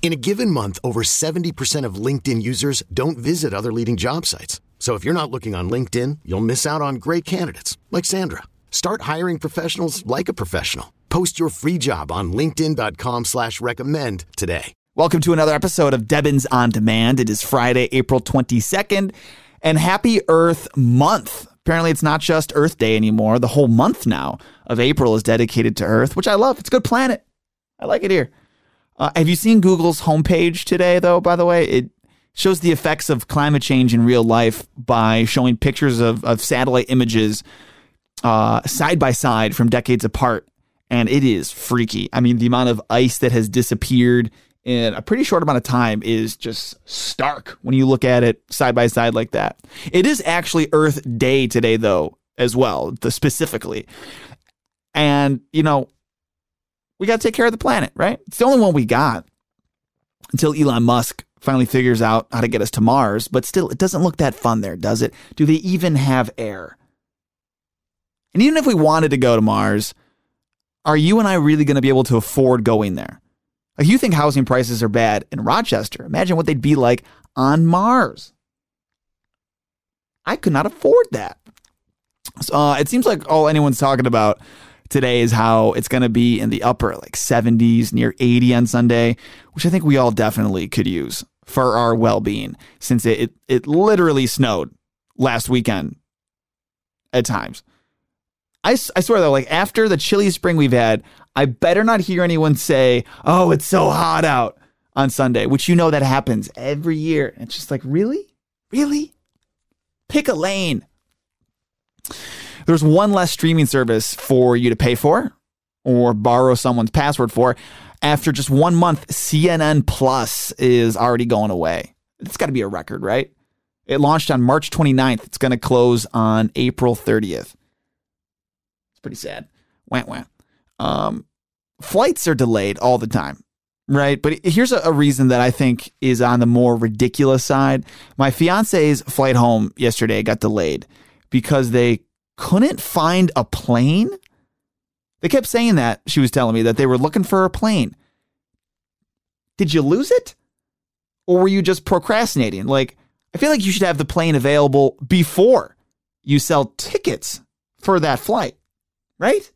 In a given month, over 70% of LinkedIn users don't visit other leading job sites. So if you're not looking on LinkedIn, you'll miss out on great candidates like Sandra. Start hiring professionals like a professional. Post your free job on LinkedIn.com slash recommend today. Welcome to another episode of Debbins on Demand. It is Friday, April 22nd, and happy Earth Month. Apparently, it's not just Earth Day anymore. The whole month now of April is dedicated to Earth, which I love. It's a good planet. I like it here. Uh, have you seen Google's homepage today, though, by the way? It shows the effects of climate change in real life by showing pictures of, of satellite images uh, side by side from decades apart. And it is freaky. I mean, the amount of ice that has disappeared in a pretty short amount of time is just stark when you look at it side by side like that. It is actually Earth Day today, though, as well, the, specifically. And, you know, we got to take care of the planet, right? It's the only one we got until Elon Musk finally figures out how to get us to Mars. But still, it doesn't look that fun there, does it? Do they even have air? And even if we wanted to go to Mars, are you and I really going to be able to afford going there? Like, you think housing prices are bad in Rochester. Imagine what they'd be like on Mars. I could not afford that. So, uh, it seems like all anyone's talking about today is how it's going to be in the upper like 70s, near 80 on Sunday, which I think we all definitely could use for our well being since it, it, it literally snowed last weekend at times. I, I swear though, like after the chilly spring we've had, I better not hear anyone say, oh, it's so hot out on Sunday, which you know that happens every year. It's just like, really? Really? Pick a lane. There's one less streaming service for you to pay for or borrow someone's password for. After just one month, CNN Plus is already going away. It's got to be a record, right? It launched on March 29th. It's going to close on April 30th. It's pretty sad. Wah, wah. Um, flights are delayed all the time, right? But here's a, a reason that I think is on the more ridiculous side. My fiance's flight home yesterday got delayed because they couldn't find a plane. They kept saying that. She was telling me that they were looking for a plane. Did you lose it? Or were you just procrastinating? Like, I feel like you should have the plane available before you sell tickets for that flight, right?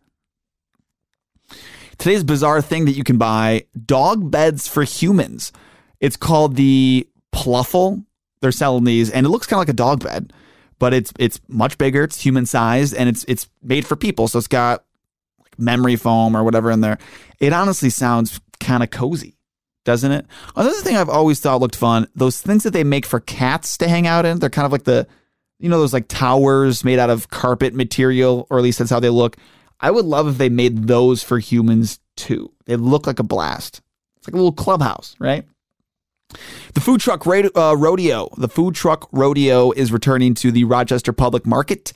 Today's bizarre thing that you can buy dog beds for humans. It's called the Plufl. They're selling these, and it looks kind of like a dog bed but it's it's much bigger. It's human sized and it's it's made for people. So it's got like memory foam or whatever in there. It honestly sounds kind of cozy, doesn't it? Another thing I've always thought looked fun: those things that they make for cats to hang out in. They're kind of like the you know those like towers made out of carpet material, or at least that's how they look. I would love if they made those for humans too. They look like a blast. It's like a little clubhouse, right? The food truck uh, rodeo. The food truck rodeo is returning to the Rochester Public Market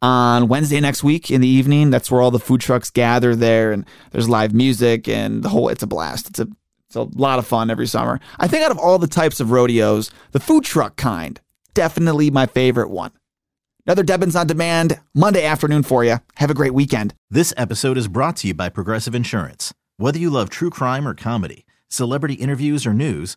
on Wednesday next week in the evening. That's where all the food trucks gather there, and there's live music and the whole. It's a blast. It's a it's a lot of fun every summer. I think out of all the types of rodeos, the food truck kind definitely my favorite one. Another Debbins on Demand Monday afternoon for you. Have a great weekend. This episode is brought to you by Progressive Insurance. Whether you love true crime or comedy, celebrity interviews or news